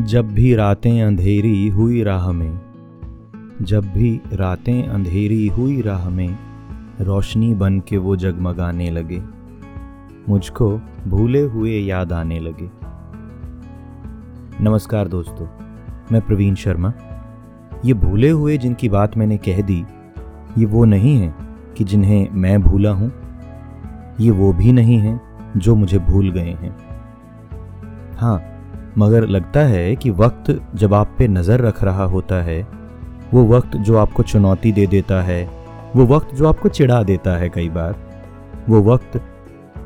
जब भी रातें अंधेरी हुई राह में, जब भी रातें अंधेरी हुई राह में, रोशनी बन के वो जगमगाने लगे। मुझको भूले हुए याद आने लगे। नमस्कार दोस्तों, मैं प्रवीण शर्मा। ये भूले हुए जिनकी बात मैंने कह दी, ये वो नहीं है कि जिन्हें मैं भूला हूँ। ये वो भी नहीं है जो मुझे भूल गए हैं। हाँ मगर लगता है कि वक्त जब आप पे नज़र रख रहा होता है, वो वक्त जो आपको चुनौती दे देता है, वो वक्त जो आपको चिढ़ा देता है कई बार, वो वक्त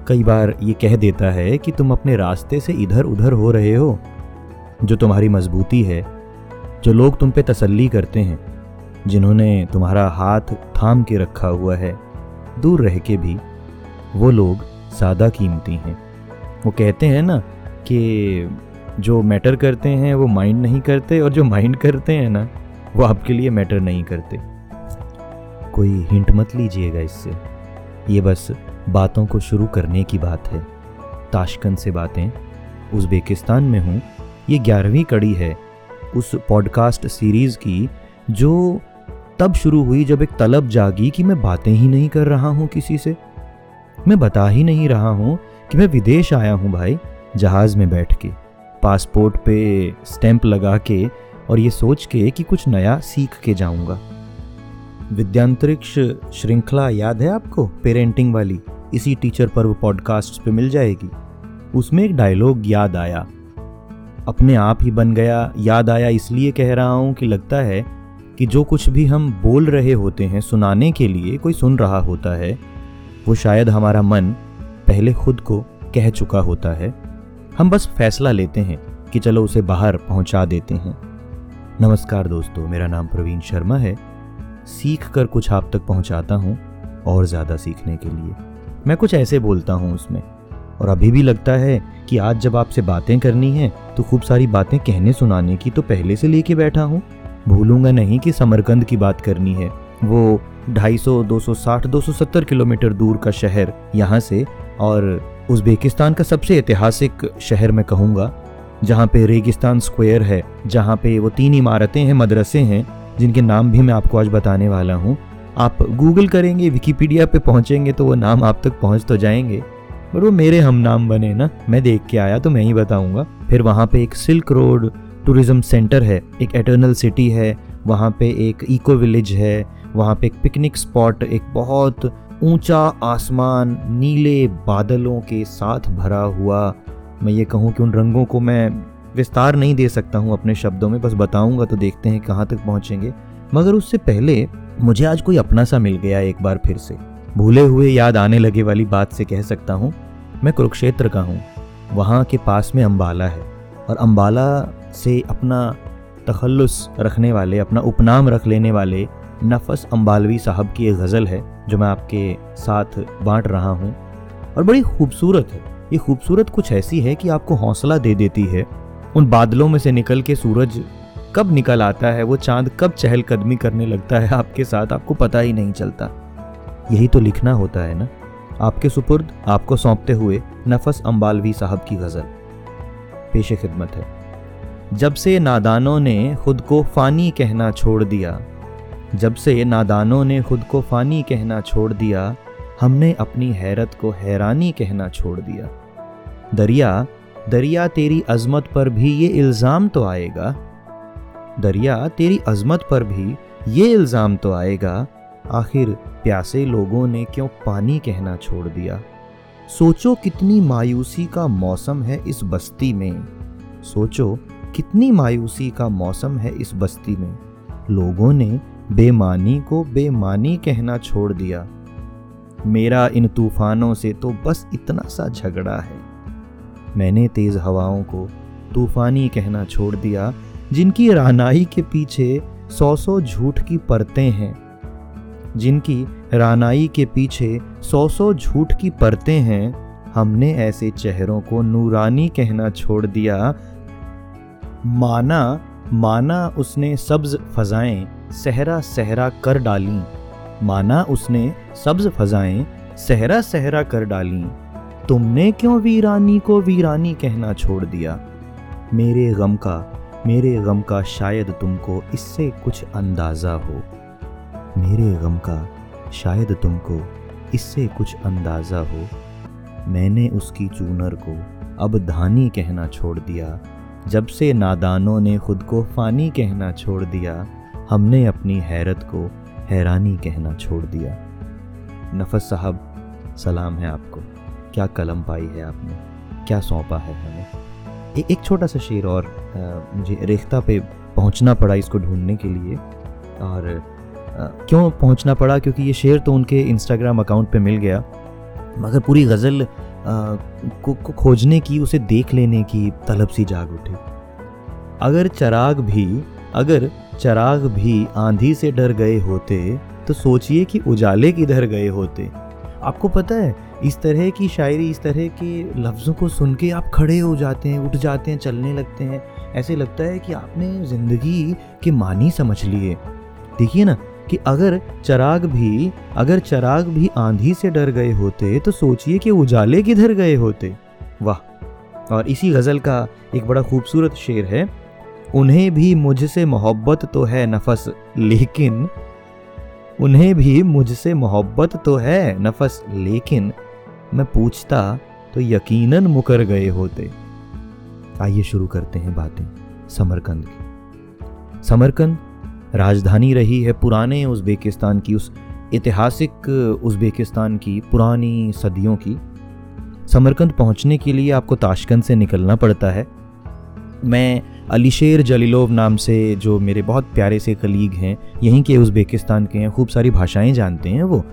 कई बार ये कह देता है कि तुम अपने रास्ते से इधर उधर हो रहे हो, जो तुम्हारी मजबूती है, जो लोग तुम पे तसल्ली करते हैं, जिन्होंने तुम्हारा हाथ थाम के रखा हुआ है, दूर रह के भी वो लोग ज़्यादा कीमती हैं। वो कहते हैं ना कि जो मैटर करते हैं, वो माइंड नहीं करते और जो माइंड करते हैं ना, वो आपके लिए मैटर नहीं करते। कोई हिंट मत लीजिएगा इससे। ये बस बातों को शुरू करने की बात है। ताशकंद से बातें। उज़्बेकिस्तान में हूँ। ये ग्यारहवीं कड़ी है उस पॉडकास्ट सीरीज़ की, जो तब शुरू हुई जब एक तलब जागी कि मैं बातें ही नहीं कर रहा हूँ किसी से। मैं बता ही नहीं रहा हूँ कि मैं विदेश आया हूँ भाई, जहाज़ में बैठ के। पासपोर्ट पे स्टैंप लगा के और ये सोच के कि कुछ नया सीख के जाऊँगा। विद्यांतरिक्ष श्रृंखला याद है आपको? पेरेंटिंग वाली। इसी टीचर पर्व पॉडकास्ट पे मिल जाएगी। उसमें एक डायलॉग याद आया। अपने आप ही बन गया। याद आया इसलिए कह रहा हूँ कि लगता है कि जो कुछ भी हम बोल रहे होते हैं सुनाने के लिए कोई सुन रहा होता है, वो शायद हमारा मन पहले खुद को कह चुका होता है। हम बस फैसला लेते हैं कि चलो उसे बाहर पहुँचा देते हैं। नमस्कार दोस्तों मेरा नाम प्रवीण शर्मा है। सीख कर कुछ आप तक पहुंचाता हूँ और ज़्यादा सीखने के लिए। मैं कुछ ऐसे बोलता हूँ उसमें और अभी भी लगता है कि आज जब आपसे बातें करनी है तो खूब सारी बातें कहने सुनाने की तो पहले से लेके बैठा हूँ। भूलूँगा नहीं कि समरकंद की बात करनी है। वो 250, 260, 270 किलोमीटर दूर का शहर यहाँ से और उज़्बेकिस्तान का सबसे ऐतिहासिक शहर मैं कहूँगा, जहाँ पे रेगिस्तान स्क्वायर है, जहाँ पे वो तीन इमारतें हैं, मदरसे हैं, जिनके नाम भी मैं आपको आज बताने वाला हूँ। आप गूगल करेंगे, विकीपीडिया पे पहुँचेंगे तो वो नाम आप तक पहुँच तो जाएँगे। पर वो मेरे हम नाम बने ना, मैं देख के आया तो मैं ही बताऊँगा। फिर वहाँ पे एक सिल्क रोड टूरिज़्म सेंटर है, एक एटर्नल सिटी है, वहाँ पे एक इको विलेज है, वहाँ पे एक पिकनिक स्पॉट, एक बहुत ऊँचा आसमान नीले बादलों के साथ भरा हुआ। मैं ये कहूँ कि उन रंगों को मैं विस्तार नहीं दे सकता हूँ अपने शब्दों में, बस बताऊँगा तो देखते हैं कहाँ तक पहुँचेंगे। मगर उससे पहले मुझे आज कोई अपना सा मिल गया एक बार फिर से। भूले हुए याद आने लगे वाली बात से कह सकता हूँ, मैं कुरुक्षेत्र का हूँ। वहाँ के पास में अम्बाला है और अम्बाला से अपना तखल्लुस रखने वाले, अपना उपनाम रख लेने वाले नफस अम्बालवी साहब की एक गज़ल है। जो मैं आपके साथ बांट रहा हूँ। और बड़ी खूबसूरत है। ये खूबसूरत कुछ ऐसी है कि आपको हौसला दे देती है। उन बादलों में से निकल के सूरज कब निकल आता है, वो चाँद कब चहलकदमी करने लगता है, आपके साथ आपको पता ही नहीं चलता। यही तो लिखना होता है ना? आपके सुपुर्द, आपको सौंपते हुए नफस अम्बालवी साहब की गज़ल। पेश खिदमत है। जब से नादानों ने खुद को फ़ानी कहना छोड़ दिया जब से नादानों ने खुद को फ़ानी कहना छोड़ दिया, हमने अपनी हैरत को हैरानी कहना छोड़ दिया। दरिया दरिया तेरी अजमत पर भी ये इल्ज़ाम तो आएगा। दरिया तेरी अजमत पर भी ये इल्ज़ाम तो आएगा। आखिर प्यासे लोगों ने क्यों पानी कहना छोड़ दिया? सोचो कितनी मायूसी का मौसम है इस बस्ती में। सोचो कितनी मायूसी का मौसम है इस बस्ती में। लोगों ने बेमानी को बेमानी कहना छोड़ दिया। मेरा इन तूफानों से तो बस इतना सा झगड़ा है। मैंने तेज हवाओं को तूफानी कहना छोड़ दिया, जिनकी रानाई के पीछे सौ सौ झूठ की परतें हैं। जिनकी रानाई के पीछे सौ सौ झूठ की परतें हैं, हमने ऐसे चेहरों को नूरानी कहना छोड़ दिया। माना माना उसने सब्ज फजाएँ सहरा सहरा कर डाली। माना उसने सब्ज फजाएँ सहरा सहरा कर डाली। तुमने क्यों वीरानी को वीरानी कहना छोड़ दिया? मेरे गम का, मेरे गम का शायद तुमको इससे कुछ अंदाज़ा हो। मेरे गम का शायद तुमको इससे कुछ अंदाज़ा हो। मैंने उसकी चूनर को अब धानी कहना छोड़ दिया। जब से नादानों ने खुद को फ़ानी कहना छोड़ दिया हमने अपनी हैरत को हैरानी कहना छोड़ दिया। नफस साहब सलाम है आपको। क्या कलम पाई है आपने? क्या सौंपा है हमें? ए, एक छोटा सा शेर और आ, मुझे रेख्ता पे पहुँचना पड़ा इसको ढूँढने के लिए। और आ, क्यों पहुँचना पड़ा? क्योंकि ये शेर तो उनके इंस्टाग्राम अकाउंट पे मिल गया। मगर पूरी गज़ल को, को खोजने की उसे देख लेने की तलब सी जाग उठी। अगर चराग भी अगर चराग भी आंधी से डर गए होते तो सोचिए कि उजाले किधर गए होते। आपको पता है, इस तरह की शायरी, इस तरह के लफ्ज़ों को सुन के आप खड़े हो जाते हैं, उठ जाते हैं, चलने लगते हैं। ऐसे लगता है कि आपने ज़िंदगी के मानी समझ लिए। देखिए ना, कि अगर चराग भी, अगर चराग भी आंधी से डर गए होते तो सोचिए कि उजाले किधर गए होते। वाह! और इसी गज़ल का एक बड़ा खूबसूरत शेर है। उन्हें भी मुझसे मोहब्बत तो है नफस, लेकिन उन्हें भी मुझसे मोहब्बत तो है नफस, लेकिन मैं पूछता तो यकीनन मुकर गए होते। आइए शुरू करते हैं बातें समरकंद की। समरकंद राजधानी रही है पुराने उज़्बेकिस्तान की, उस ऐतिहासिक उज़्बेकिस्तान की, पुरानी सदियों की। समरकंद पहुँचने के लिए आपको ताशकंद से निकलना पड़ता है। मैं अलीशेर जलीलोव नाम से जो मेरे बहुत प्यारे से कलीग हैं, यहीं के उज़्बेकिस्तान के हैं, खूब सारी भाषाएँ जानते हैं वो।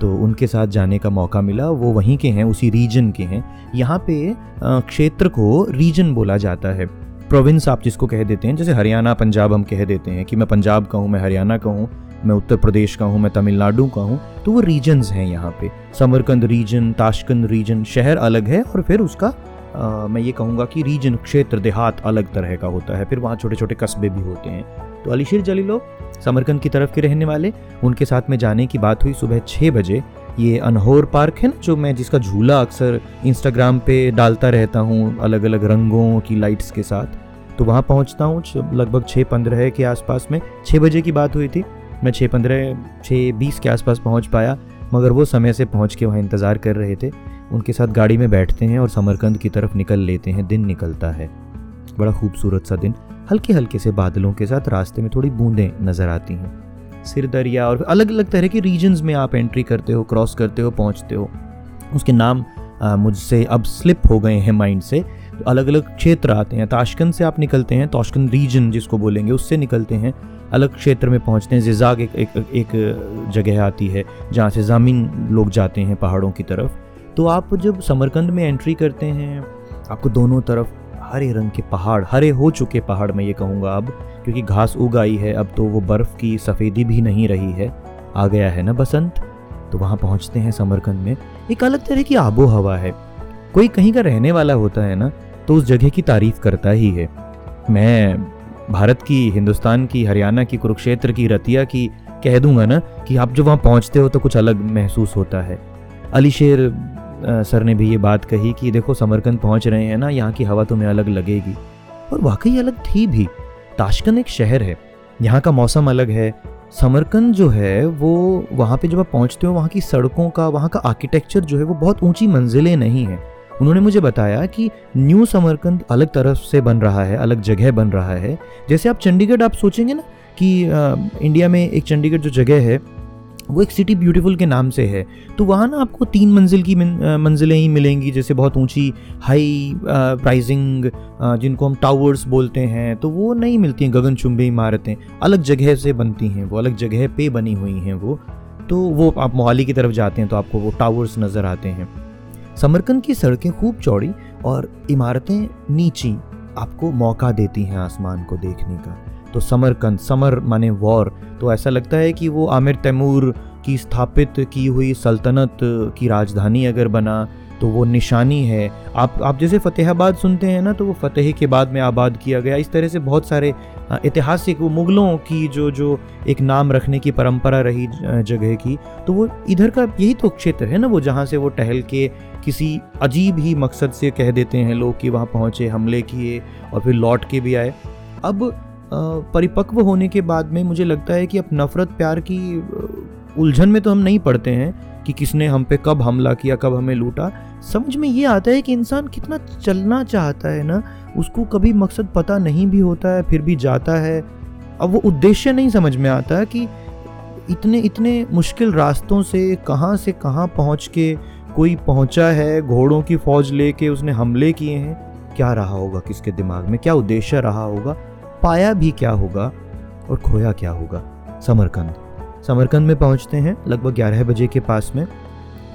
तो उनके साथ जाने का मौका मिला, वो वहीं के हैं, उसी रीजन के हैं। यहाँ पे क्षेत्र को रीजन बोला जाता है। प्रोविंस आप जिसको कह देते हैं, जैसे हरियाणा, पंजाब हम कह देते हैं कि मैं पंजाब का हूँ, मैं हरियाणा का हूँ, मैं उत्तर प्रदेश का हूँ, मैं तमिलनाडु का हूँ तो वो रीजन्स हैं यहाँ पे। समरकंद रीजन ताशकंद रीजन शहर अलग है और फिर उसका आ, मैं ये कहूँगा कि रीजन क्षेत्र देहात अलग तरह का होता है फिर वहाँ छोटे छोटे कस्बे भी होते हैं। तो अलीशिर जलीलो समरकंद की तरफ़ के रहने वाले उनके साथ में जाने की बात हुई सुबह छः बजे। ये अनहोर पार्क है ना जो मैं जिसका झूला अक्सर इंस्टाग्राम पे डालता रहता हूँ अलग अलग रंगों की लाइट्स के साथ। तो वहाँ पहुँचता हूँ लगभग छः पंद्रह के आसपास में। छः बजे की बात हुई थी मैं छः पंद्रह छः बीस के आसपास पहुँच पाया मगर वो समय से पहुँच के वहाँ इंतज़ार कर रहे थे। उनके साथ गाड़ी में बैठते हैं और समरकंद की तरफ़ निकल लेते हैं। दिन निकलता है। बड़ा खूबसूरत सा दिन। हल्के हल्के से बादलों के साथ रास्ते में थोड़ी बूंदें नज़र आती हैं। सिर दरिया और अलग अलग तरह के रीजन्स में आप एंट्री करते हो क्रॉस करते हो पहुँचते हो। उसके नाम मुझसे अब स्लिप हो गए हैं माइंड से। तो अलग अलग क्षेत्र आते हैं। ताशकंद से आप निकलते हैं ताशकंद रीजन जिसको बोलेंगे उससे निकलते हैं। अलग क्षेत्र में पहुँचते हैं। जिजाग एक, एक, एक जगह आती है जहाँ से ज़मीन लोग जाते हैं पहाड़ों की तरफ़। तो आप जब समरकंद में एंट्री करते हैं, आपको दोनों तरफ़ हरे रंग के पहाड़, हरे हो चुके पहाड़ मैं ये कहूँगा अब, क्योंकि घास उग आई है, अब तो वो बर्फ़ की सफ़ेदी भी नहीं रही है, आ गया है ना बसंत? तो वहाँ पहुँचते हैं समरकंद में। एक अलग तरह की आबो हवा है। कोई कहीं का रहने वाला होता है ना तो उस जगह की तारीफ़ करता ही है। मैं भारत की, हिंदुस्तान की, हरियाणा की, कुरुक्षेत्र की, रतिया की कह दूँगा ना कि आप जब वहाँ पहुँचते हो तो कुछ अलग महसूस होता है। अली शेर सर ने भी ये बात कही कि देखो समरकंद पहुँच रहे हैं ना यहाँ की हवा तुम्हें अलग लगेगी। और वाकई अलग थी भी। ताशकंद एक शहर है यहाँ का मौसम अलग है। समरकंद जो है वो वहाँ पे जब आप पहुँचते हो वहाँ की सड़कों का वहाँ का आर्किटेक्चर जो है वो बहुत ऊँची मंजिलें नहीं हैं। उन्होंने मुझे बताया कि न्यू समरकंद अलग तरफ़ से बन रहा है अलग जगह बन रहा है। जैसे आप चंडीगढ़ आप सोचेंगे ना कि आ, इंडिया में एक चंडीगढ़ जो जगह है वो एक सिटी ब्यूटीफुल के नाम से है। तो वहाँ ना आपको तीन मंजिल की मंजिलें ही मिलेंगी, जैसे बहुत ऊँची हाई प्राइजिंग जिनको हम टावर्स बोलते हैं। तो वो नहीं मिलती हैं गगनचुंबी इमारतें। अलग जगह से बनती हैं वो, अलग जगह पे बनी हुई हैं वो। तो वो आप मोहाली की तरफ़ जाते हैं तो आपको वो टावर्स नज़र आते हैं। समरकंद की सड़कें खूब चौड़ी और इमारतें नीची, आपको मौका देती हैं आसमान को देखने का। तो समरकंद, समर माने वॉर। तो ऐसा लगता है कि वो आमिर तैमूर की स्थापित की हुई सल्तनत की राजधानी अगर बना तो वो निशानी है। आप आप जैसे फतेहाबाद सुनते हैं ना तो वो फतेह के बाद में आबाद किया गया। इस तरह से बहुत सारे ऐतिहासिक वो मुग़लों की जो जो एक नाम रखने की परंपरा रही जगह की तो वो इधर का यही तो क्षेत्र है ना, वो जहाँ से वो टहल के किसी अजीब ही मकसद से कह देते हैं लोग कि वहाँ पहुँचे, हमले किए और फिर लौट के भी आए। अब परिपक्व होने के बाद में मुझे लगता है कि अब नफ़रत प्यार की उलझन में तो हम नहीं पढ़ते हैं कि किसने हम पे कब हमला किया, कब हमें लूटा। समझ में ये आता है कि इंसान कितना चलना चाहता है ना, उसको कभी मकसद पता नहीं भी होता है, फिर भी जाता है। अब वो उद्देश्य नहीं समझ में आता कि इतने इतने मुश्किल रास्तों से, कहाँ से कहाँ पहुँच के कोई पहुँचा है, घोड़ों की फौज लेके उसने हमले किए हैं। क्या रहा होगा किसके दिमाग में? क्या उद्देश्य रहा होगा? पाया भी क्या होगा और खोया क्या होगा? समरकंद। समरकंद में पहुँचते हैं, लगभग ग्यारह बजे के पास में।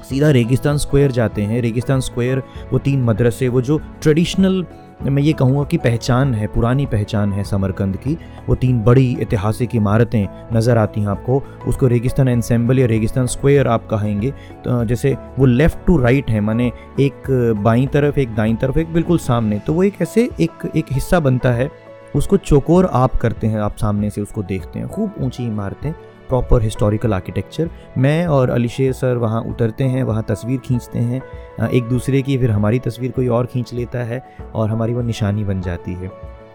सीधा रेगिस्तान स्क्वायर जाते हैं। रेगिस्तान स्क्वायर, वो तीन मदरसे, वो जो ट्रेडिशनल, मैं ये कहूँगा कि पहचान है, पुरानी पहचान है समरकंद की, वो तीन बड़ी ऐतिहासिक इमारतें नज़र आती हैं आपको। उसको रेगिस्तान एनसेंबल या रेगिस्तान स्क्वायर आप कहेंगे। तो जैसे वो लेफ़्ट टू राइट है, माने एक बाई तरफ़, एक दाई तरफ़, एक बिल्कुल सामने। तो वो एक ऐसे, एक एक हिस्सा बनता है। उसको चोकोर आप करते हैं, आप सामने से उसको देखते हैं। खूब ऊँची इमारतें प्रॉपर हिस्टोरिकल आर्किटेक्चर मैं और अलीशेर सर वहाँ उतरते हैं, वहाँ तस्वीर खींचते हैं। एक दूसरे की फिर हमारी तस्वीर कोई और खींच लेता है और हमारी वो निशानी बन जाती है।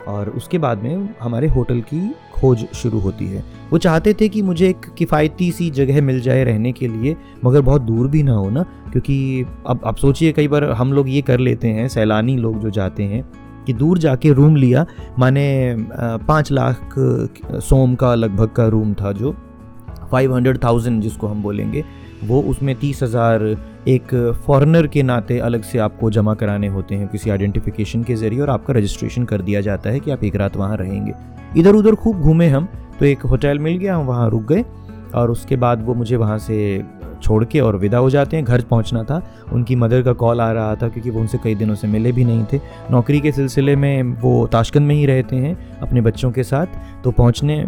और उसके बाद में हमारे होटल की खोज शुरू होती है। वो चाहते थे कि मुझे एक किफ़ायती सी जगह मिल जाए रहने के लिए, मगर बहुत दूर भी ना हो ना, क्योंकि अब आप सोचिए कई बार हम लोग ये कर लेते हैं, सैलानी लोग जो जाते हैं कि दूर जाके रूम लिया। माने पाँच लाख सोम का लगभग का रूम था जो। फाइव हंड्रेड थाउज़ेंड जिसको हम बोलेंगे, वो उसमें तीस हज़ार एक फॉरेनर के नाते अलग से आपको जमा कराने होते हैं किसी आइडेंटिफिकेशन के ज़रिए और आपका रजिस्ट्रेशन कर दिया जाता है कि आप एक रात वहाँ रहेंगे। इधर उधर खूब घूमे हम तो एक होटल मिल गया, हम वहाँ रुक गए और उसके बाद वो मुझे वहाँ से छोड़ के और विदा हो जाते हैं, घर पहुँचना था। उनकी मदर का कॉल आ रहा था क्योंकि वो उनसे कई दिनों से मिले भी नहीं थे। नौकरी के सिलसिले में वो ताशकंद में ही रहते हैं, अपने बच्चों के साथ। तो पहुँचने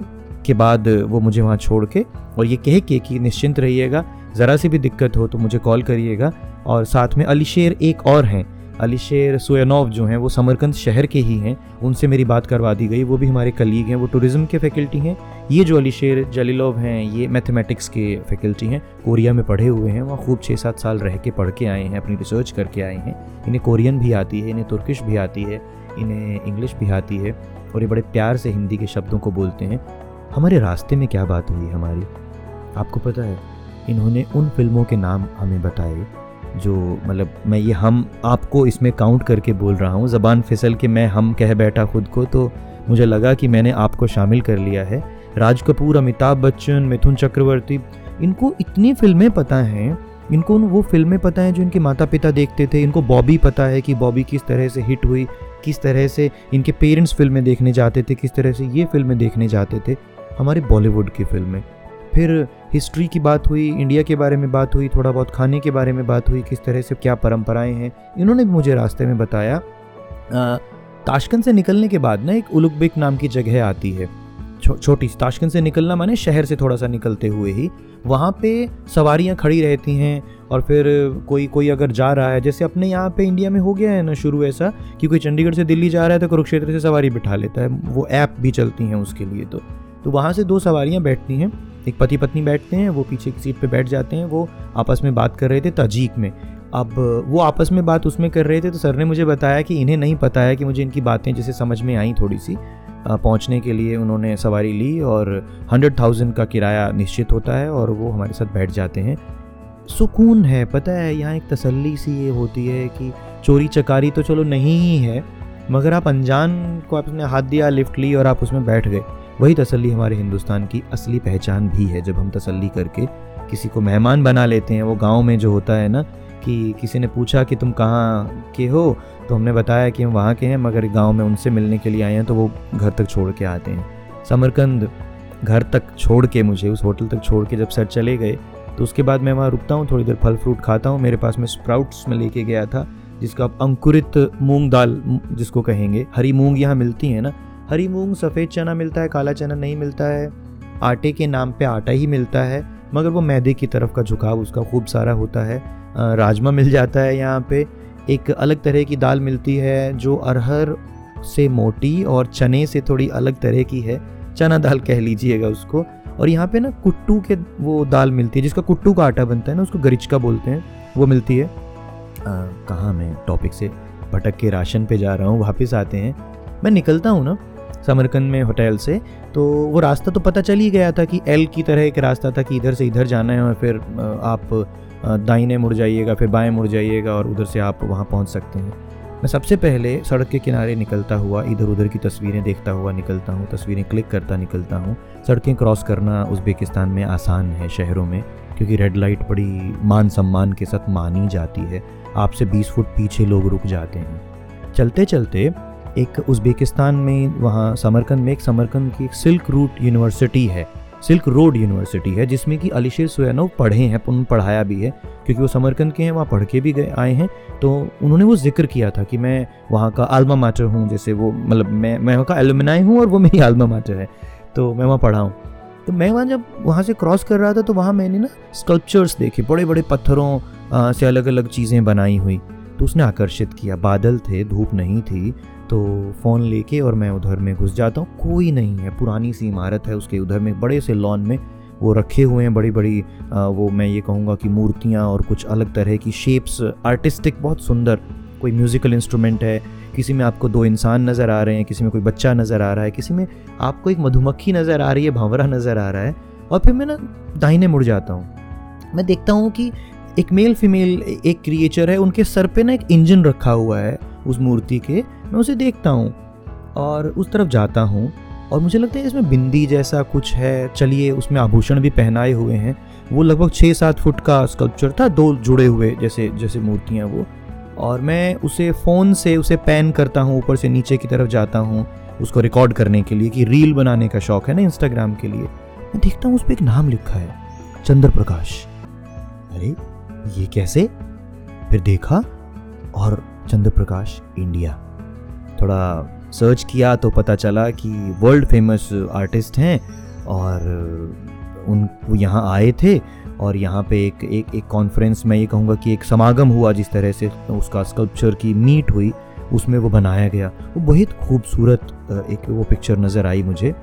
के बाद वो मुझे वहाँ छोड़ के और ये कह के कि निश्चिंत रहिएगा, ज़रा सी भी दिक्कत हो तो मुझे कॉल करिएगा। और साथ में अलीशेर एक और हैं अलीशेर सोयानोव जो हैं, वो समरकंद शहर के ही हैं। उनसे मेरी बात करवा दी गई। वो भी हमारे कलीग हैं, वो टूरिज़्म के फैकल्टी हैं। ये जो अलीशेर जलीलोव हैं, ये मैथमेटिक्स के फैकल्टी हैं। कोरिया में पढ़े हुए हैं, वहाँ खूब छः सात साल रह के पढ़ के आए हैं, अपनी रिसर्च करके आए हैं। इन्हें कोरियन भी आती है, इन्हें तुर्किश भी आती है, इन्हें इंग्लिश भी आती है और ये बड़े प्यार से हिंदी के शब्दों को बोलते हैं। हमारे रास्ते में क्या बात हुई हमारी? आपको पता है, इन्होंने उन फ़िल्मों के नाम हमें बताए। जो मतलब मैं ये हम आपको इसमें काउंट करके बोल रहा हूँ। ज़बान फिसल के मैं हम कह बैठा खुद को तो मुझे लगा कि मैंने आपको शामिल कर लिया है। राज कपूर, अमिताभ बच्चन, मिथुन चक्रवर्ती, इनको इतनी फ़िल्में पता हैं, इनको वो फ़िल्में पता हैं जो इनके माता पिता देखते थे, इनको बॉबी पता है कि बॉबी किस तरह से हिट हुई, किस तरह से इनके पेरेंट्स फ़िल्में देखने जाते थे, किस तरह से ये फ़िल्में देखने जाते थे। हमारे बॉलीवुड की फ़िल्में। फिर हिस्ट्री की बात हुई इंडिया के बारे में बात हुई थोड़ा बहुत खाने के बारे में बात हुई किस तरह से क्या परंपराएँ हैं इन्होंने भी मुझे रास्ते में बताया। ताशकंद से निकलने के बाद ना एक उलुकबिक नाम की जगह आती है। छो, छोटी सी ताशकंद से निकलना माने शहर से थोड़ा सा निकलते हुए ही। वहाँ पे सवारियाँ खड़ी रहती हैं और फिर कोई कोई अगर जा रहा है जैसे अपने यहाँ पे इंडिया में हो गया है ना शुरू ऐसा कि कोई चंडीगढ़ से दिल्ली जा रहा है तो कुरुक्षेत्र से सवारी बिठा लेता है वो ऐप भी चलती हैं उसके लिए तो। तो वहाँ से दो सवारियाँ बैठती हैं। एक पति पत्नी बैठते हैं, वो पीछे की सीट पे बैठ जाते हैं, वो आपस में बात कर रहे थे तजीक में। अब वो आपस में बात उसमें कर रहे थे तो सर ने मुझे बताया कि इन्हें नहीं पता है कि मुझे इनकी बातें जैसे समझ में आई थोड़ी सी पहुँचने के लिए उन्होंने सवारी ली और हंड्रेड थाउज़ेंड का किराया निश्चित होता है और वो हमारे साथ बैठ जाते हैं। सुकून है, पता है, यहाँ एक तसल्ली सी ये होती है कि चोरी चकारी तो चलो नहीं ही है, मगर आप अनजान को आपने हाथ दिया, लिफ्ट ली और आप उसमें बैठ गए। वही तसल्ली हमारे हिंदुस्तान की असली पहचान भी है। जब हम तसल्ली करके किसी को मेहमान बना लेते हैं, वो गाँव में जो होता है ना कि किसी ने पूछा कि तुम कहाँ के हो तो हमने बताया कि हम वहाँ के हैं, मगर गाँव में उनसे मिलने के लिए आए हैं तो वो घर तक छोड़ के आते हैं। समरकंद घर तक छोड़ के मुझे, उस होटल तक छोड़ के जब सर चले गए तो उसके बाद मैं वहाँ रुकता हूँ, थोड़ी देर फल फ्रूट खाता हूँ। मेरे पास में स्प्राउट्स में लेके गया था, जिसका अंकुरित मूंग दाल, जिसको कहेंगे, हरी मूंग यहाँ मिलती है ना हरी मूंग, सफ़ेद चना मिलता है, काला चना नहीं मिलता है। आटे के नाम पे आटा ही मिलता है, मगर वो मैदे की तरफ़ का झुकाव उसका खूब सारा होता है। राजमा मिल जाता है यहाँ पे। एक अलग तरह की दाल मिलती है जो अरहर से मोटी और चने से थोड़ी अलग तरह की है। चना दाल कह लीजिएगा उसको। और यहाँ पे ना कुट्टू के वो दाल मिलती है, जिसका कुट्टू का आटा बनता है ना, उसको गरिचका बोलते हैं, वो मिलती है। कहाँ मैं टॉपिक से भटक के राशन पे जा रहा हूँ, वापस आते हैं। मैं निकलता हूँ ना समरकंद में होटल से तो वो रास्ता तो पता चल ही गया था कि एल की तरह एक रास्ता था कि इधर से इधर जाना है और फिर आप दाइने मुड़ जाइएगा, फिर बाएँ मुड़ जाइएगा और उधर से आप वहाँ पहुँच सकते हैं। मैं सबसे पहले सड़क के किनारे निकलता हुआ इधर उधर की तस्वीरें देखता हुआ निकलता हूँ, तस्वीरें क्लिक करता निकलता हूँ। सड़कें क्रॉस करना उज़्बेकिस्तान में आसान है शहरों में, क्योंकि रेड लाइट बड़ी मान सम्मान के साथ मानी जाती है। आपसे 20 फुट पीछे लोग रुक जाते हैं। चलते चलते एक उज़्बेकिस्तान में, वहाँ समरकंद में एक समरकंद की एक सिल्क रूट यूनिवर्सिटी है, सिल्क रोड यूनिवर्सिटी है, जिसमें कि अलीशेर सुयानव पढ़े हैं उन्होंने पढ़ाया भी है, क्योंकि वो समरकंद के हैं, वहाँ पढ़ के भी गए, आए हैं तो उन्होंने वो ज़िक्र किया था कि मैं वहाँ का आलमा माटर हूँ, जैसे वो मतलब मैं मैं वहाँ का एलुमिनाई हूँ और वो मेरी आलमा माटर है तो मैं वहाँ पढ़ा हूँ। तो मैं वहाँ जब वहाँ से क्रॉस कर रहा था तो वहाँ मैंने ना स्कल्पचर्स देखे बड़े बड़े पत्थरों से अलग अलग चीज़ें बनाई हुई तो उसने आकर्षित किया, बादल थे, धूप नहीं थी तो फ़ोन लेके और मैं उधर में घुस जाता हूँ। कोई नहीं है, पुरानी सी इमारत है उसके उधर में, बड़े से लॉन में वो रखे हुए हैं बड़ी बड़ी वो मैं ये कहूँगा कि मूर्तियाँ और कुछ अलग तरह की शेप्स आर्टिस्टिक बहुत सुंदर, कोई म्यूज़िकल इंस्ट्रूमेंट है, किसी में आपको दो इंसान नज़र आ रहे हैं, किसी में कोई बच्चा नज़र आ रहा है, किसी में आपको एक मधुमक्खी नज़र आ रही है, भंवरा नज़र आ रहा है, और फिर मैं ना दाहिने मुड़ जाता हूँ। मैं देखता हूँ कि एक मेल फीमेल एक क्रिएचर है, उनके सर पे ना एक इंजन रखा हुआ है, उस मूर्ति के। मैं उसे देखता हूँ और उस तरफ़ जाता हूँ और मुझे लगता है इसमें बिंदी जैसा कुछ है। चलिए, उसमें आभूषण भी पहनाए हुए हैं। वो लगभग छः सात फुट का स्कल्पचर था, दो जुड़े हुए जैसे जैसे मूर्तियाँ वो। और मैं उसे फ़ोन से, उसे पैन करता हूँ, ऊपर से नीचे की तरफ़ जाता हूँ, उसको रिकॉर्ड करने के लिए कि रील बनाने का शौक है ना इंस्टाग्राम के लिए। मैं देखता हूँ उस पर एक नाम लिखा है चंद्र प्रकाश अरे ये कैसे? फिर देखा और चंद्र प्रकाश इंडिया। थोड़ा सर्च किया तो पता चला कि वर्ल्ड फ़ेमस आर्टिस्ट हैं और उन यहाँ आए थे और यहाँ पे एक एक एक कॉन्फ्रेंस में ये कहूँगा कि एक समागम हुआ जिस तरह से उसका स्कल्पचर की मीट हुई, उसमें वो बनाया गया। वो बहुत खूबसूरत, एक वो पिक्चर नज़र आई मुझे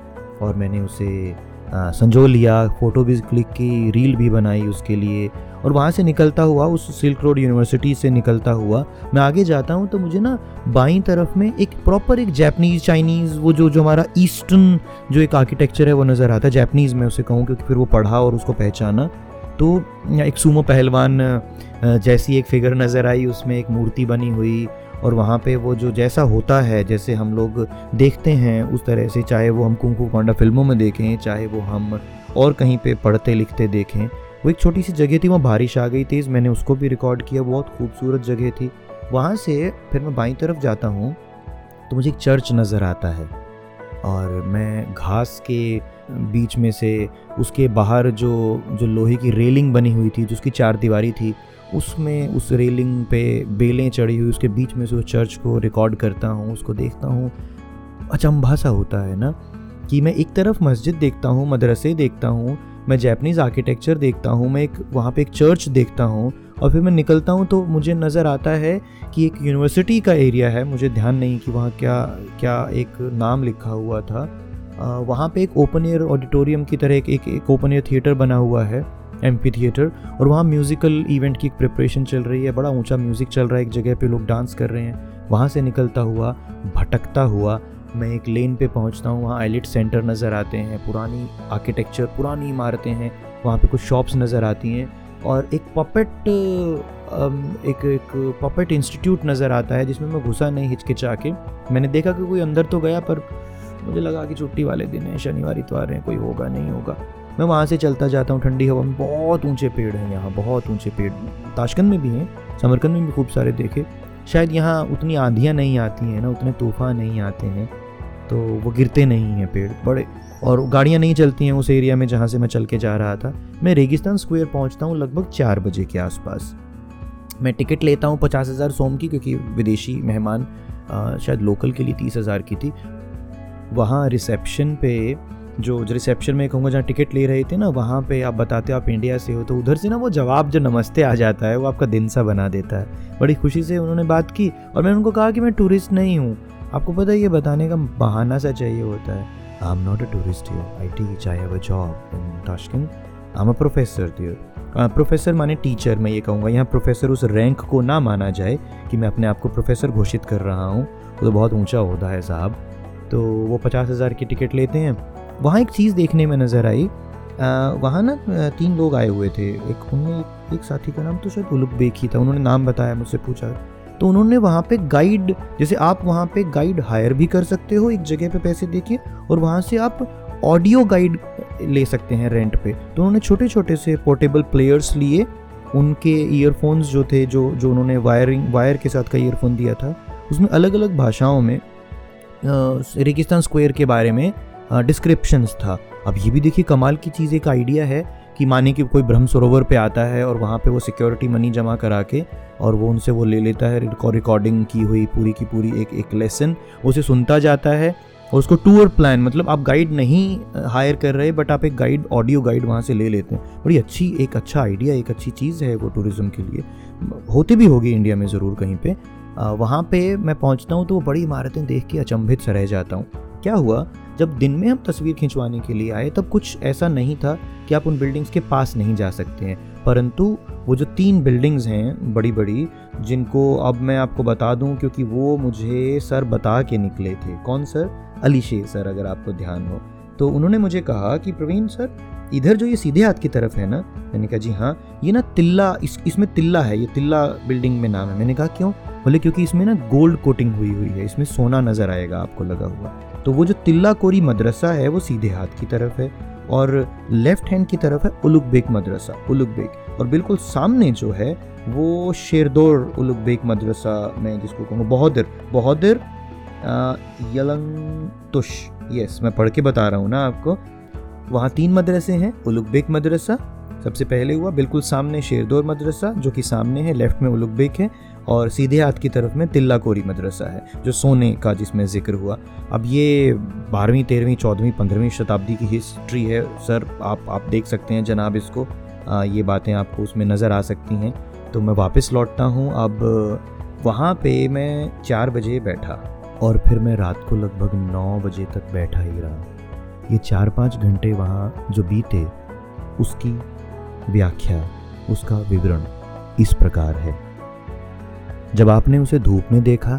और मैंने उसे संजो लिया, फ़ोटो भी क्लिक की, रील भी बनाई उसके लिए। और वहाँ से निकलता हुआ, उस सिल्क रोड यूनिवर्सिटी से निकलता हुआ, मैं आगे जाता हूँ तो मुझे ना बाई तरफ़ में एक प्रॉपर एक जैपनीज़ चाइनीज़ वो जो जो हमारा ईस्टर्न जो एक आर्किटेक्चर है, वो नज़र आता है। जैपनीज़ में उसे कहूँ, क्योंकि फिर वो पढ़ा और उसको पहचाना। तो एक सुमो पहलवान जैसी एक फिगर नज़र आई, उसमें एक मूर्ति बनी हुई और वहाँ पे वो जो जैसा होता है, जैसे हम लोग देखते हैं उस तरह से, चाहे वो हम कुंकू पांडा फ़िल्मों में देखें, चाहे वो हम और कहीं पे पढ़ते लिखते देखें, वो एक छोटी सी जगह थी, वहाँ बारिश आ गई तेज़, मैंने उसको भी रिकॉर्ड किया, बहुत खूबसूरत जगह थी। वहाँ से फिर मैं बाई तरफ़ जाता हूँ तो मुझे एक चर्च नज़र आता है और मैं घास के बीच में से उसके बाहर जो जो लोहे की रेलिंग बनी हुई थी, जो उसकी चार दीवारी थी उसमें उस रेलिंग पे बेलें चढ़ी हुई, उसके बीच में से उस चर्च को रिकॉर्ड करता हूँ, उसको देखता हूँ। अचंभा सा होता है ना, कि मैं एक तरफ़ मस्जिद देखता हूँ, मदरसे देखता हूँ, मैं जैपनीज़ आर्किटेक्चर देखता हूँ, मैं एक, वहाँ पे एक चर्च देखता हूँ और फिर मैं निकलता हूँ तो मुझे नज़र आता है कि एक यूनिवर्सिटी का एरिया है। मुझे ध्यान नहीं कि वहाँ क्या क्या एक नाम लिखा हुआ था। वहाँ पे एक ओपन एयर ऑडिटोरियम की तरह एक एक ओपन एयर थिएटर बना हुआ है। एमपी थिएटर और वहाँ म्यूज़िकल इवेंट की एक प्रिपरेशन चल रही है, बड़ा ऊँचा म्यूज़िक चल रहा है, एक जगह पे लोग डांस कर रहे हैं। वहाँ से निकलता हुआ, भटकता हुआ, मैं एक लेन पे पहुँचता हूँ, वहाँ आईलिट सेंटर नज़र आते हैं, पुरानी आर्किटेक्चर पुरानी इमारतें हैं, वहाँ पे कुछ शॉप्स नज़र आती हैं, और एक पपेट एक एक पपेट इंस्टीट्यूट नज़र आता है, जिसमें मैं घुसा नहीं हिचकिचा के मैंने देखा कि कोई अंदर तो गया, पर मुझे लगा कि छुट्टी वाले दिन है, शनिवार, इतवार हैं, कोई होगा, नहीं होगा। मैं वहाँ से चलता जाता हूँ, ठंडी हवा में। बहुत ऊँचे पेड़ हैं यहाँ, बहुत ऊँचे पेड़। ताशकंद में भी हैं, समरकंद में भी खूब सारे देखे। शायद यहाँ उतनी आंधियाँ नहीं आती हैं ना, उतने तूफ़ान नहीं आते हैं तो वो गिरते नहीं हैं पेड़। बड़े, और गाड़ियाँ नहीं चलती हैं उस एरिया में जहाँ से मैं चल के जा रहा था। मैं रेगिस्तान स्क्वायर पहुँचता हूँ लगभग चार बजे के आसपास। मैं टिकट लेता हूँ पचास हज़ार सोम की, क्योंकि विदेशी मेहमान शायद लोकल के लिए तीस हज़ार की थी। वहाँ रिसेप्शन पे जो रिसेप्शन में कहूँगा जहाँ टिकट ले रहे थे ना, वहाँ पे आप बताते हो आप इंडिया से हो तो उधर से ना वो जवाब जो नमस्ते आ जाता है, वो आपका दिन सा बना देता है। बड़ी खुशी से उन्होंने बात की और मैंने उनको कहा कि मैं टूरिस्ट नहीं हूँ। आपको पता है ये बताने का बहाना सा चाहिए होता है। I am not a tourist here I teach I have a job in Tashkent I am a professor here professor माने टीचर मैं ये कहूँगा, यहाँ प्रोफेसर उस रैंक को ना माना जाए कि मैं अपने आप को प्रोफेसर घोषित कर रहा हूँ। वो तो बहुत ऊँचा होता है साहब। तो वो पचास हज़ार की टिकट लेते हैं वहाँ एक चीज़ देखने में नज़र आई। वहाँ ना तीन लोग आए हुए थे। एक उनमें एक साथी का नाम तो शायद उलुक बेक ही था, उन्होंने नाम बताया, मुझसे पूछा। तो उन्होंने वहाँ पे गाइड जैसे आप वहाँ पे गाइड हायर भी कर सकते हो, एक जगह पे पैसे देखिए और वहाँ से आप ऑडियो गाइड ले सकते हैं रेंट पे। तो उन्होंने छोटे छोटे से पोर्टेबल प्लेयर्स लिए, उनके ईयरफोन्स जो थे, जो जो उन्होंने वायरिंग वायर के साथ का ईयरफोन दिया था, उसमें अलग अलग भाषाओं में रेगिस्तान स्क्वायर के बारे में डिस्क्रिप्शंस था। अब ये भी देखिए, कमाल की चीज़, एक आइडिया है कि माने कि कोई ब्रह्म सरोवर पे आता है और वहाँ पे वो सिक्योरिटी मनी जमा करा के और वो उनसे वो ले लेता है रिकॉर्डिंग की हुई पूरी की पूरी एक एक लेसन उसे सुनता जाता है और उसको टूर प्लान मतलब आप गाइड नहीं हायर कर रहे बट आप एक गाइड ऑडियो गाइड वहाँ से ले लेते हैं। बड़ी अच्छी, एक अच्छा आइडिया एक अच्छी चीज़ है वो टूरिज़्म के लिए। होती भी होगी इंडिया में ज़रूर कहीं पर वहाँ पर मैं पहुँचता हूँ तो वो बड़ी इमारतें देख के अचंभित सा रह जाता हूँ। क्या हुआ? जब दिन में हम तस्वीर खिंचवाने के लिए आए, तब कुछ ऐसा नहीं था कि आप उन बिल्डिंग्स के पास नहीं जा सकते हैं। परंतु वो जो तीन बिल्डिंग्स हैं बड़ी बड़ी जिनको अब मैं आपको बता दूँ, क्योंकि वो मुझे सर बता के निकले थे। कौन सर? अली शेर सर, अगर आपको ध्यान हो। तो उन्होंने मुझे कहा कि, प्रवीण सर, इधर जो ये सीधे हाथ की तरफ़ है ना? मैंने कहा, जी हाँ ये ना तिल्ला, इस, इसमें तिल्ला है, ये तिल्ला बिल्डिंग में नाम है। मैंने कहा, क्यों? बोले, क्योंकि इसमें ना गोल्ड कोटिंग हुई हुई है, इसमें सोना नज़र आएगा, आपको लगा हुआ। तो वो जो तिल्ला कोरी मदरसा है, वो सीधे हाथ की तरफ़ है और लेफ़्ट हैंड की तरफ़ है उलुक बेग मदरसा उलुक बेग और बिल्कुल सामने जो है, वो शेरदोर उलुक बेग मदरसा मैं जिसको कहूँगा बहोदर बहोदर यलंग यस, मैं पढ़ के बता रहा हूँ ना आपको। वहाँ तीन मदरसे हैं उलुक बेग मदरसा, सबसे पहले हुआ बिल्कुल सामने शेरदोर मदरसा, जो कि सामने है, लेफ़्ट में उलुक बेग है। और सीधे हाथ की तरफ़ में तिल्ला कोरी मदरसा है जो सोने का जिसमें ज़िक्र हुआ। अब ये बारहवीं तेरहवीं चौदहवीं पंद्रहवीं शताब्दी की हिस्ट्री है। सर आप आप देख सकते हैं जनाब इसको। आ, ये बातें आपको उसमें नज़र आ सकती हैं। तो मैं वापस लौटता हूँ। अब वहाँ पे मैं चार बजे बैठा और फिर मैं रात को लगभग नौ बजे तक बैठा ही रहा। ये चार पाँच घंटे वहाँ जो बीते उसकी व्याख्या उसका विवरण इस प्रकार है। जब आपने उसे धूप में देखा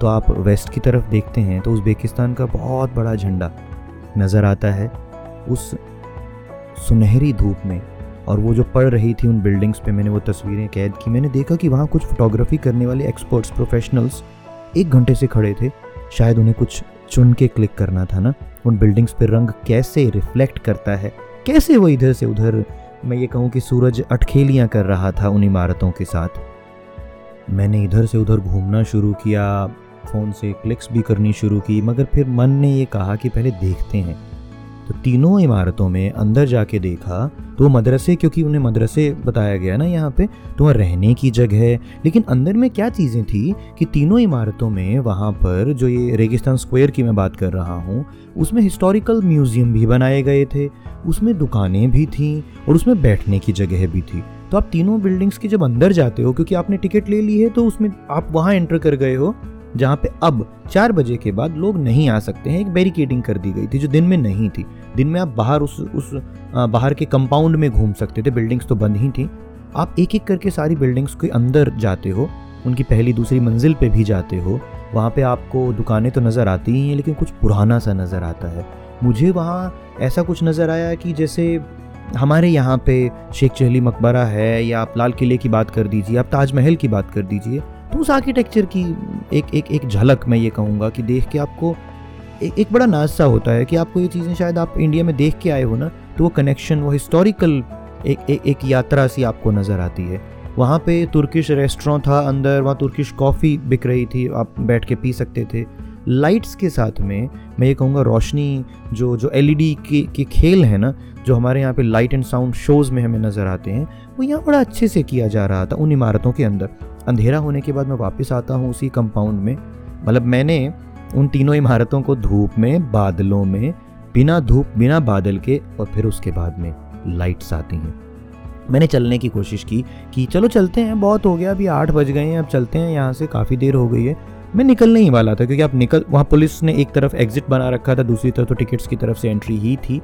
तो आप वेस्ट की तरफ़ देखते हैं तो उज़्बेकिस्तान का बहुत बड़ा झंडा नज़र आता है उस सुनहरी धूप में। और वो जो पड़ रही थी उन बिल्डिंग्स पे, मैंने वो तस्वीरें कैद की। मैंने देखा कि वहाँ कुछ फोटोग्राफी करने वाले एक्सपर्ट्स, प्रोफेशनल्स एक घंटे से खड़े थे। शायद उन्हें कुछ चुन के क्लिक करना था ना? उन बिल्डिंग्स पे रंग कैसे रिफ्लेक्ट करता है? कैसे वो इधर से उधर, मैं ये कहूँ कि सूरज अटखेलियाँ कर रहा था उन इमारतों के साथ? मैंने इधर से उधर घूमना शुरू किया, फ़ोन से क्लिक्स भी करनी शुरू की, मगर फिर मन ने ये कहा कि पहले देखते हैं। तो तीनों इमारतों में अंदर जाके देखा तो मदरसे, क्योंकि उन्हें मदरसे बताया गया ना यहाँ पे तो वहाँ रहने की जगह है। लेकिन अंदर में क्या चीज़ें थी कि तीनों इमारतों में वहाँ पर जो ये रेगिस्तान स्क्वायर की मैं बात कर रहा हूँ, उसमें हिस्टोरिकल म्यूज़ियम भी बनाए गए थे, उसमें दुकानें भी थीं और उसमें बैठने की जगह भी थी। तो आप तीनों बिल्डिंग्स के जब अंदर जाते हो, क्योंकि आपने टिकट ले ली है तो उसमें आप वहाँ एंटर कर गए हो, जहाँ पे अब चार बजे के बाद लोग नहीं आ सकते हैं, एक बैरिकेडिंग कर दी गई थी, जो दिन में नहीं थी। दिन में आप बाहर उस उस बाहर के कंपाउंड में घूम सकते थे बिल्डिंग्स तो बंद ही थी। आप एक एक करके सारी बिल्डिंग्स के अंदर जाते हो, उनकी पहली दूसरी मंजिल पे भी जाते हो, वहाँ पे आपको दुकानें तो नज़र आती ही हैं, लेकिन कुछ पुराना सा नज़र आता है। मुझे वहाँ ऐसा कुछ नज़र आया कि जैसे हमारे यहाँ पे शेख चहली मकबरा है या आप लाल किले की बात कर दीजिए, आप ताजमहल की बात कर दीजिए तो उस आर्किटेक्चर की एक एक एक झलक मैं ये कहूँगा कि देख के आपको एक एक बड़ा नाज सा होता है कि आपको ये चीज़ें शायद आप इंडिया में देख के आए हो ना तो वो कनेक्शन वो हिस्टोरिकल एक एक एक यात्रा सी आपको नज़र आती है। वहाँ पे तुर्किश रेस्टोरेंट था, अंदर वहाँ तुर्किश कॉफ़ी बिक रही थी, आप बैठ के पी सकते थे। लाइट्स के साथ में मैं ये कहूँगा रोशनी, जो जो एलईडी के के खेल है ना, जो हमारे यहाँ पे लाइट एंड साउंड शोज़ में हमें नज़र आते हैं, वो यहाँ बड़ा अच्छे से किया जा रहा था उन इमारतों के अंदर। अंधेरा होने के बाद मैं वापस आता हूँ उसी कंपाउंड में। मतलब मैंने उन तीनों इमारतों को धूप में, बादलों में, बिना धूप, बिना बादल के और फिर उसके बाद में लाइट्स आती हैं। मैंने चलने की कोशिश की कि चलो चलते हैं, बहुत हो गया, अभी आठ बज गए हैं, अब चलते हैं, यहाँ से काफ़ी देर हो गई है। मैं निकलने ही वाला था, क्योंकि आप निकल, वहाँ पुलिस ने एक तरफ़ एग्जिट बना रखा था, दूसरी तरफ़ तो टिकट्स की तरफ़ से एंट्री ही थी।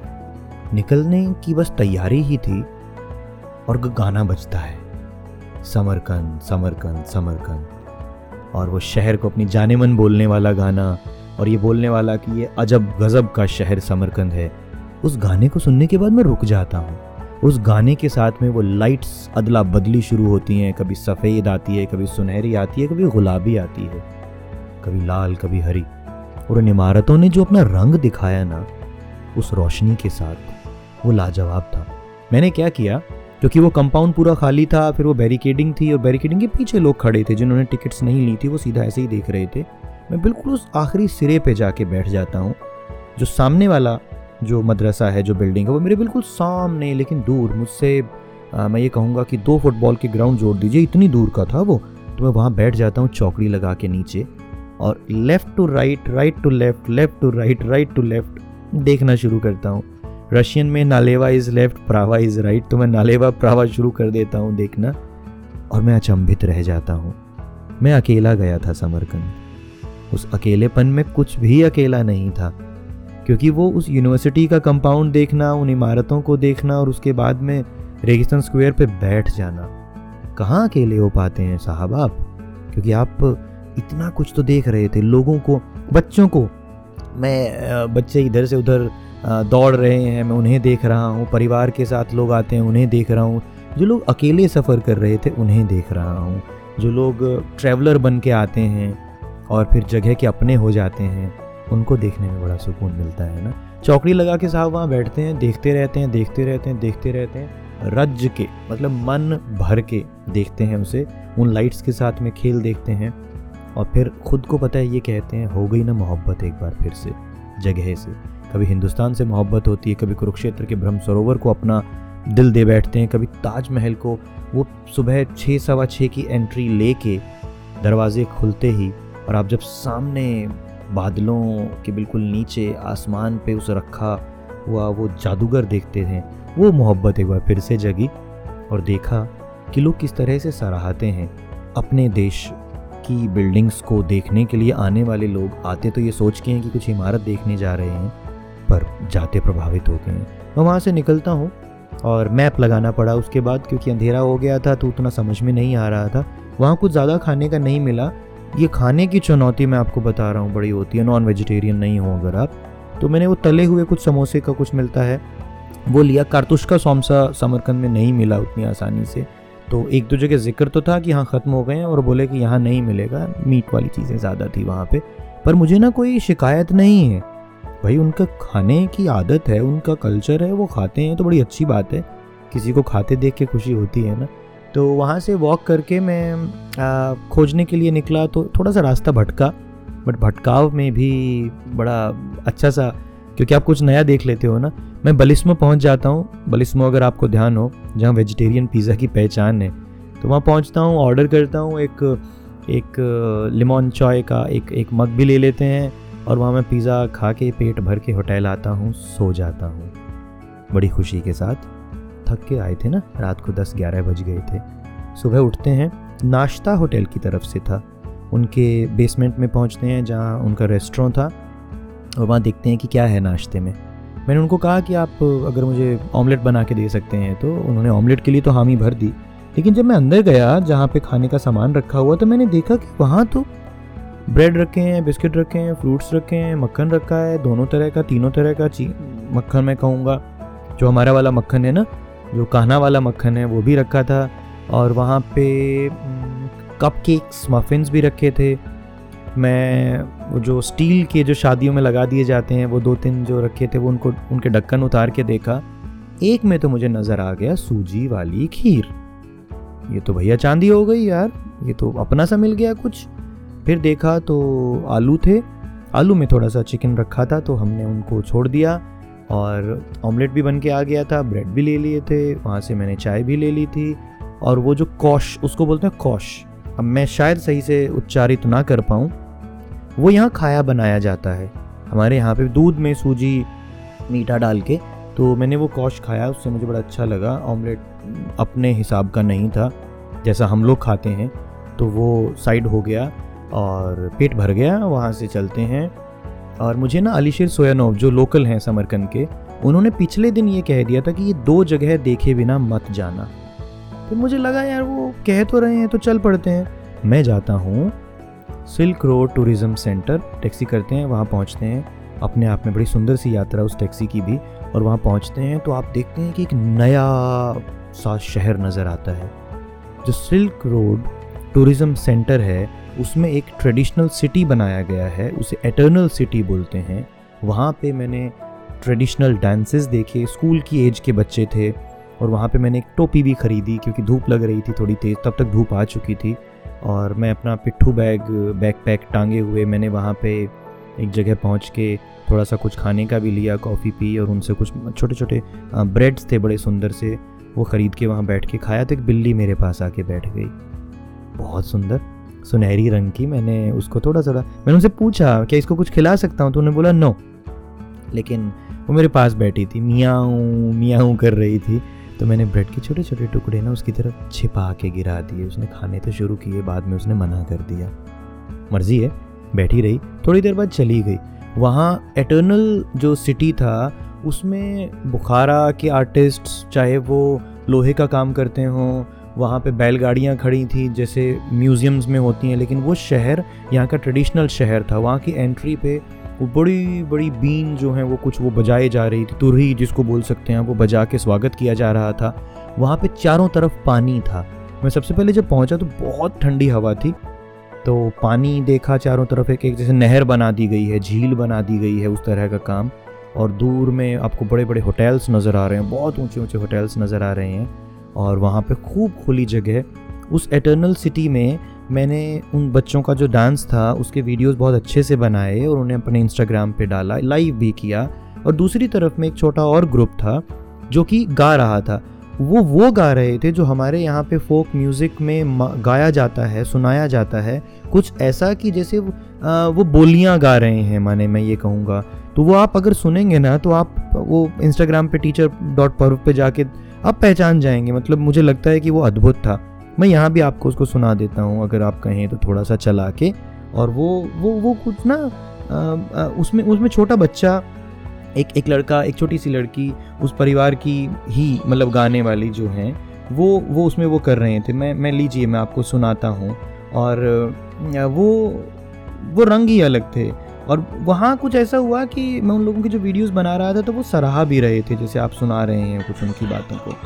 निकलने की बस तैयारी ही थी, और गाना बजता है। समरकंद समरकंद समरकंद। और वो शहर को अपनी जाने मन बोलने वाला गाना, और ये बोलने वाला कि ये अजब गजब का शहर समरकंद है, उस गाने को सुनने के बाद मैं रुक जाता हूँ। उस गाने के साथ में वो लाइट्स अदला बदली शुरू होती हैं, कभी सफ़ेद आती है, कभी सुनहरी आती है, कभी गुलाबी आती है। कभी लाल, कभी हरी। और उन इमारतों ने जो अपना रंग दिखाया ना, उस रोशनी के साथ वो लाजवाब था। मैंने क्या किया, क्योंकि वो कंपाउंड पूरा खाली था, फिर वो बैरिकेडिंग थी और बैरिकेडिंग के पीछे लोग खड़े थे, जिन्होंने टिकट्स नहीं ली थी, वो सीधा ऐसे ही देख रहे थे। मैं बिल्कुल उस आखिरी सिरे पे जाके बैठ जाता हूँ, जो सामने वाला जो मदरसा है, जो बिल्डिंग है, वो मेरे बिल्कुल सामने, लेकिन दूर, मुझसे मैं ये कहूँगा कि दो फुटबॉल के ग्राउंड जोड़ दीजिए, इतनी दूर का था वो तो मैं वहाँ बैठ जाता हूँ चौकड़ी लगा के नीचे। और left to right right to left left to right right to left देखना शुरू करता हूँ। रशियन में नालेवा इज़ लेफ़्ट प्रावा इज़ राइट तो मैं नालेवा प्रावा शुरू कर देता हूँ देखना और मैं अचंभित रह जाता हूँ। मैं अकेला गया था समरकंद। उस अकेलेपन में कुछ भी अकेला नहीं था, क्योंकि वो उस यूनिवर्सिटी का कंपाउंड देखना, उन इमारतों को देखना और उसके बाद में रेगिस्तान स्क्वायर पे बैठ जाना। कहाँ अकेले हो पाते हैं साहब आप? क्योंकि आप इतना कुछ तो देख रहे थे, लोगों को, बच्चों को। मैं बच्चे इधर से उधर दौड़ रहे हैं, मैं उन्हें देख रहा हूँ, परिवार के साथ लोग आते हैं, उन्हें देख रहा हूँ। जो लोग अकेले सफ़र कर रहे थे, उन्हें देख रहा हूँ। जो लोग ट्रैवलर बन के आते हैं और फिर जगह के अपने हो जाते हैं, उनको देखने में बड़ा सुकून मिलता है ना? चौकड़ी लगा के साहब वहाँ बैठते हैं, देखते रहते हैं, देखते रहते हैं, देखते रहते हैं, रज के मतलब मन भर के देखते हैं उसे। उन लाइट्स के साथ में खेल देखते हैं। और फिर खुद को पता है ये कहते हैं, हो गई ना मोहब्बत एक बार फिर से, जगह से। कभी हिंदुस्तान से मोहब्बत होती है, कभी कुरुक्षेत्र के ब्रह्म सरोवर को अपना दिल दे बैठते हैं, कभी ताजमहल को वो सुबह छः सवा छः की एंट्री लेके दरवाजे खुलते ही और आप जब सामने बादलों के बिल्कुल नीचे आसमान पे उस रखा हुआ वो जादूगर देखते हैं, वो मोहब्बत एक बार फिर से जगी और देखा कि लोग किस तरह से सराहते हैं अपने देश की बिल्डिंग्स को देखने के लिए आने वाले लोग आते तो ये सोच के हैं कि कुछ इमारत देखने जा रहे हैं, पर जाते प्रभावित हो गए मैं वहाँ से निकलता हूँ और मैप लगाना पड़ा उसके बाद क्योंकि अंधेरा हो गया था तो उतना समझ में नहीं आ रहा था। वहाँ कुछ ज़्यादा खाने का नहीं मिला। ये खाने की चुनौती मैं आपको बता रहा हूँ, बड़ी होती है। नॉन वेजिटेरियन नहीं हो अगर आप। तो मैंने वो तले हुए कुछ समोसे का कुछ मिलता है, वो लिया। कारतुश का सोमसा समरकंद में नहीं मिला उतनी आसानी से। तो एक दो जगह ज़िक्र तो था कि हाँ ख़त्म हो गए हैं और बोले कि यहाँ नहीं मिलेगा। मीट वाली चीज़ें ज़्यादा थी वहाँ पे। पर मुझे ना कोई शिकायत नहीं है। भाई उनका खाने की आदत है उनका कल्चर है वो खाते हैं तो बड़ी अच्छी बात है। किसी को खाते देख के खुशी होती है ना। तो वहाँ से वॉक करके मैं आ, खोजने के लिए निकला तो थोड़ा सा रास्ता भटका। बट भटकाव में भी बड़ा अच्छा सा क्योंकि आप कुछ नया देख लेते हो ना मैं बलिस्मो पहुँच जाता हूँ। बलिस्मो अगर आपको ध्यान हो, जहाँ वेजिटेरियन पिज़्ज़ा की पहचान है तो वहाँ पहुँचता हूँ ऑर्डर करता हूँ, एक एक लिमोन चाय का एक एक मग भी ले लेते हैं, और वहाँ मैं पिज़्ज़ा खा के पेट भर के होटल आता हूँ, सो जाता हूँ। बड़ी खुशी के साथ, थक के आए थे ना, रात को दस ग्यारह बज गए थे। सुबह उठते हैं, नाश्ता होटल की तरफ़ से था। उनके बेसमेंट में पहुँचते हैं, जहाँ उनका रेस्टोरेंट था, और वहाँ देखते हैं कि क्या है नाश्ते में। मैंने उनको कहा कि आप अगर मुझे ऑमलेट बना के दे सकते हैं तो उन्होंने ऑमलेट के लिए तो हामी भर दी। लेकिन जब मैं अंदर गया, जहाँ पे खाने का सामान रखा हुआ तो मैंने देखा कि वहाँ तो ब्रेड रखे हैं, बिस्किट रखे हैं, फ्रूट्स रखे हैं, मक्खन रखा है, दोनों तरह का, तीनों तरह का ची, मक्खन मैं कहूँगा। जो हमारा वाला मक्खन है ना, जो कान्हा वाला मक्खन है, वो भी रखा था। और वहाँ पे कप केक्स मफिन्स भी रखे थे। मैं वो जो स्टील के जो शादियों में लगा दिए जाते हैं, वो दो तीन जो रखे थे, वो उनको, उनके ढक्कन उतार के देखा। एक में तो मुझे नज़र आ गया सूजी वाली खीर। ये तो भैया चांदी हो गई यार, ये तो अपना सा मिल गया कुछ। फिर देखा तो आलू थे। आलू में थोड़ा सा चिकन रखा था तो हमने उनको छोड़ दिया। और ऑमलेट भी बन के आ गया था ब्रेड भी ले लिए थे, वहाँ से मैंने चाय भी ले ली थी। और वो जो कौश, उसको बोलते हैं कौश। अब मैं शायद सही से उच्चारित ना कर पाऊँ। वो यहाँ खाया बनाया जाता है। हमारे यहाँ पे दूध में सूजी, मीठा डाल के तो मैंने वो कॉश खाया, उससे मुझे बड़ा अच्छा लगा। ऑमलेट अपने हिसाब का नहीं था, जैसा हम लोग खाते हैं। तो वो साइड हो गया और पेट भर गया, वहाँ से चलते हैं। और मुझे ना अलीशेर सोयानोव, जो लोकल हैं समरकंद के, उन्होंने पिछले दिन ये कह दिया था कि ये दो जगह देखे बिना मत जाना। तो मुझे लगा, यार, वो कह तो रहे हैं तो चल पड़ते हैं। मैं जाता हूँ silk road tourism centre, taxi करते हैं, वहाँ पहुँचते हैं। अपने आप में बड़ी सुंदर सी यात्रा उस टैक्सी की भी, और वहाँ पहुँचते हैं तो आप देखते हैं कि एक नया सा शहर नज़र आता है। जो सिल्क रोड टूरिज़्म सेंटर है, उसमें एक ट्रेडिशनल सिटी बनाया गया है, उसे एटर्नल सिटी बोलते हैं। वहाँ पे मैंने ट्रेडिशनल डांसेस देखे, स्कूल की एज के बच्चे थे, और वहाँ पे मैंने एक टोपी भी ख़रीदी क्योंकि धूप लग रही थी थोड़ी तेज़, तब तक धूप आ चुकी थी। और मैं अपना पिट्ठू बैग बैग पैक टांगे हुए मैंने वहाँ पे एक जगह पहुँच के थोड़ा सा कुछ खाने का भी लिया कॉफ़ी पी और उनसे कुछ छोटे छोटे ब्रेड्स थे बड़े सुंदर से, वो ख़रीद के वहाँ बैठ के खाया तो एक बिल्ली मेरे पास आके बैठ गई। बहुत सुंदर, सुनहरी रंग की मैंने उसको थोड़ा थोड़ा मैंने उनसे पूछा, क्या इसको कुछ खिला सकता हूँ? तो उन्होंने बोला नो लेकिन वो मेरे पास बैठी थी मियाँ मियाँ कर रही थी। तो मैंने ब्रेड के छोटे छोटे टुकड़े ना उसकी तरफ़ छिपा के गिरा दिए। उसने खाने तो शुरू किए, बाद में उसने मना कर दिया। मर्ज़ी है, बैठी रही। थोड़ी देर बाद चली गई। वहाँ एटर्नल जो सिटी था, उसमें बुखारा के आर्टिस्ट चाहे वो लोहे का काम करते हों, वहाँ पे बैलगाड़ियाँ खड़ी थी, जैसे म्यूज़ियम्स में होती हैं, लेकिन वो शहर, यहाँ का ट्रेडिशनल शहर था, वहाँ की एंट्री पे वो बड़ी बड़ी बीन जो है वो कुछ वो बजाए जा रही थी, तुरही जिसको बोल सकते हैं वो बजा के स्वागत किया जा रहा था। वहाँ पे चारों तरफ़ पानी था। मैं सबसे पहले जब पहुँचा तो बहुत ठंडी हवा थी तो पानी देखा चारों तरफ़ एक एक जैसे नहर बना दी गई है, झील बना दी गई है उस तरह का काम। और दूर में आपको बड़े बड़े होटल्स नज़र आ रहे हैं, बहुत ऊँचे ऊँचे होटल्स नज़र आ रहे हैं। और वहाँ पे खूब खुली जगह उस एटर्नल सिटी में मैंने उन बच्चों का जो डांस था, उसके वीडियोस बहुत अच्छे से बनाए और उन्हें अपने इंस्टाग्राम पे डाला लाइव भी किया। और दूसरी तरफ़ में एक छोटा और ग्रुप था, जो कि गा रहा था। वो वो गा रहे थे जो हमारे यहाँ पे फोक म्यूज़िक में गाया जाता है, सुनाया जाता है। कुछ ऐसा कि जैसे वो बोलियाँ गा रहे हैं, माने मैं ये कहूँगा। तो वो आप अगर सुनेंगे ना तो आप वो इंस्टाग्राम पे टीचर डॉट पर्व पर जाके आप पहचान जाएँगे। मतलब मुझे लगता है कि वो अद्भुत था। मैं यहाँ भी आपको उसको सुना देता हूँ, अगर आप कहें तो थोड़ा सा चला के। और वो वो वो कुछ ना उसमें उसमें छोटा बच्चा, एक एक लड़का, एक छोटी सी लड़की, उस परिवार की ही मतलब गाने वाली जो हैं, वो वो उसमें वो कर रहे थे। मैं मैं लीजिए, मैं आपको सुनाता हूँ। और वो वो रंग ही अलग थे। और वहाँ कुछ ऐसा हुआ कि मैं उन लोगों की जो वीडियोस बना रहा था तो वो सराहा भी रहे थे, जैसे आप सुना रहे हैं कुछ उनकी बातों को।